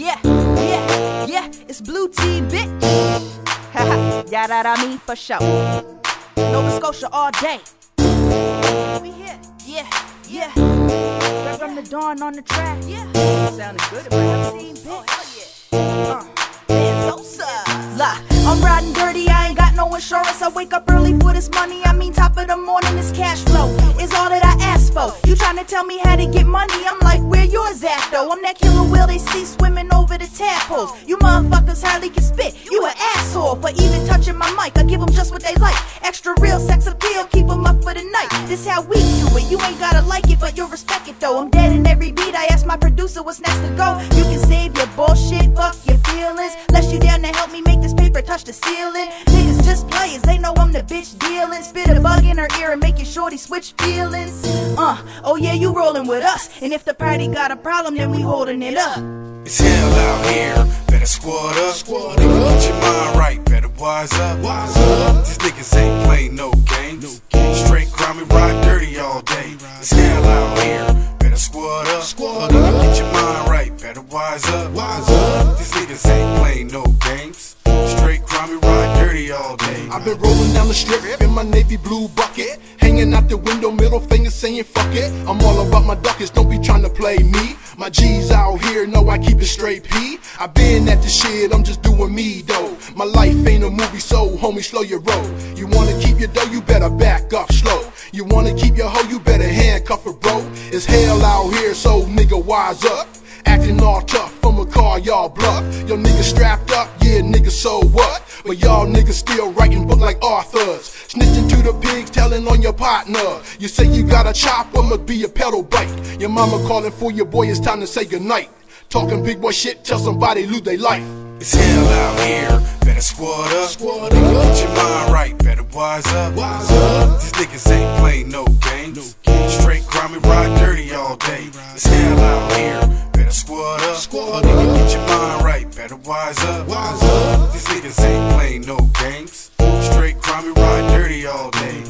Yeah, yeah, yeah, it's blue tea, bitch. Yeah, that I mean for sure. Nova Scotia all day. We here, yeah, yeah. Right from the dawn on the track, yeah. Sounding good if I have seen, bitch. Uh, man, Sosa. La, insurance. I wake up early for this money, I mean, top of the morning is cash flow. Is all that I ask for. You tryna tell me how to get money? I'm like, where yours at though? I'm that killer whale they see swimming over the tadpoles. You motherfuckers hardly can spit, you an asshole. For even touching my mic, I give them just what they like. Extra real sex appeal, keep them up for the night. This how we do it, you ain't gotta like it, but you'll respect it though. I'm dead in every beat, I ask my producer what's next to go. You can save your bullshit, fuck your feelings. Less you down to help me make this touch the ceiling. Niggas just players, they know I'm the bitch dealing. Spit a bug in her ear and your shorty switch feelings. Uh, oh yeah, you rolling with us. And if the party got a problem, then we holding it up. It's hell out here, better squad up. Squad Nigga, get your mind right, better wise up. Wise up. These niggas ain't playing no been rolling down the strip in my navy blue bucket. Hanging out the window, middle finger saying fuck it. I'm all about my ducats, don't be trying to play me. My G's out here, know I keep it straight P. I been at the shit, I'm just doing me though. My life ain't a movie, so homie, slow your roll. You wanna keep your dough, you better back up slow. You wanna keep your hoe, you better handcuff her, bro. It's hell out here, so nigga, wise up. Acting all tough from a car, y'all bluff. Your niggas strapped up, yeah, niggas, so what? But y'all niggas still writing book like authors. Snitching to the pigs, telling on your partner. You say you got a chopper, must be a pedal bike. Your mama calling for your boy, it's time to say goodnight. Talking big boy shit, tell somebody lose their life. It's hell out here, better squad up. Squad Nigga, get your mind right, better wise up. Wise up. These niggas ain't playing no games. Straight grimy, ride dirty all day. It's hell out here, better squad up. Squad Nigga, get your mind right, better wise up. Wise up. These niggas ain't playing no games. Straight grimy, ride dirty all day.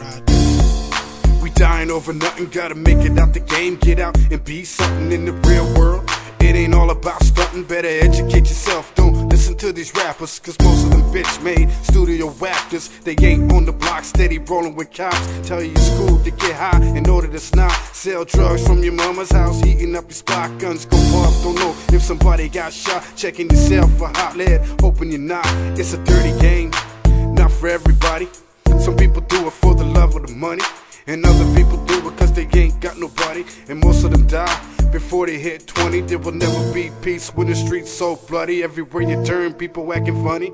We dying over nothing, gotta make it out the game, get out and be something in the real world. It ain't all about stunting, better educate yourself. Don't to these rappers, cause most of them bitch made studio actors. They ain't on the block, steady rolling with cops. Tell you it's cool to get high in order to snot. Sell drugs from your mama's house, heating up your spot. Guns go off, don't know if somebody got shot. Checking yourself for hot lead, hoping you're not. It's a dirty game, not for everybody. Some people do it for the love of the money. And other people do it because they ain't got nobody. And most of them die before they hit 20. There will never be peace when the streets so bloody. Everywhere you turn, people acting funny.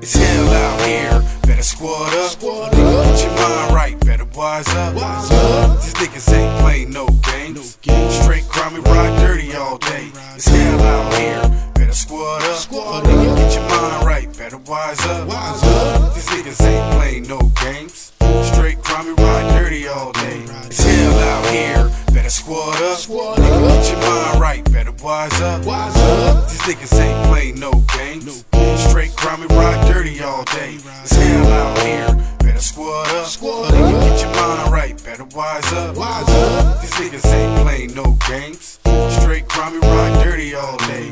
It's hell out here, better squad up. Squad get your mind right, better wise up. Wise up. These niggas ain't playing no games. Straight grimy, ride dirty all day. It's hell out here, better squad up. Squad get your mind right, better wise up. Wise up. These niggas ain't playing no games. Straight grimy, ride dirty all day. It's hell out here, better squad up. Squad niggas ain't playing no games. Straight grimy, ride dirty all day. It's hell out here, better squad up. Squad Nigga, get your mind right, better wise up. Wise up. These niggas ain't playing no games. Straight grimy, ride dirty all day.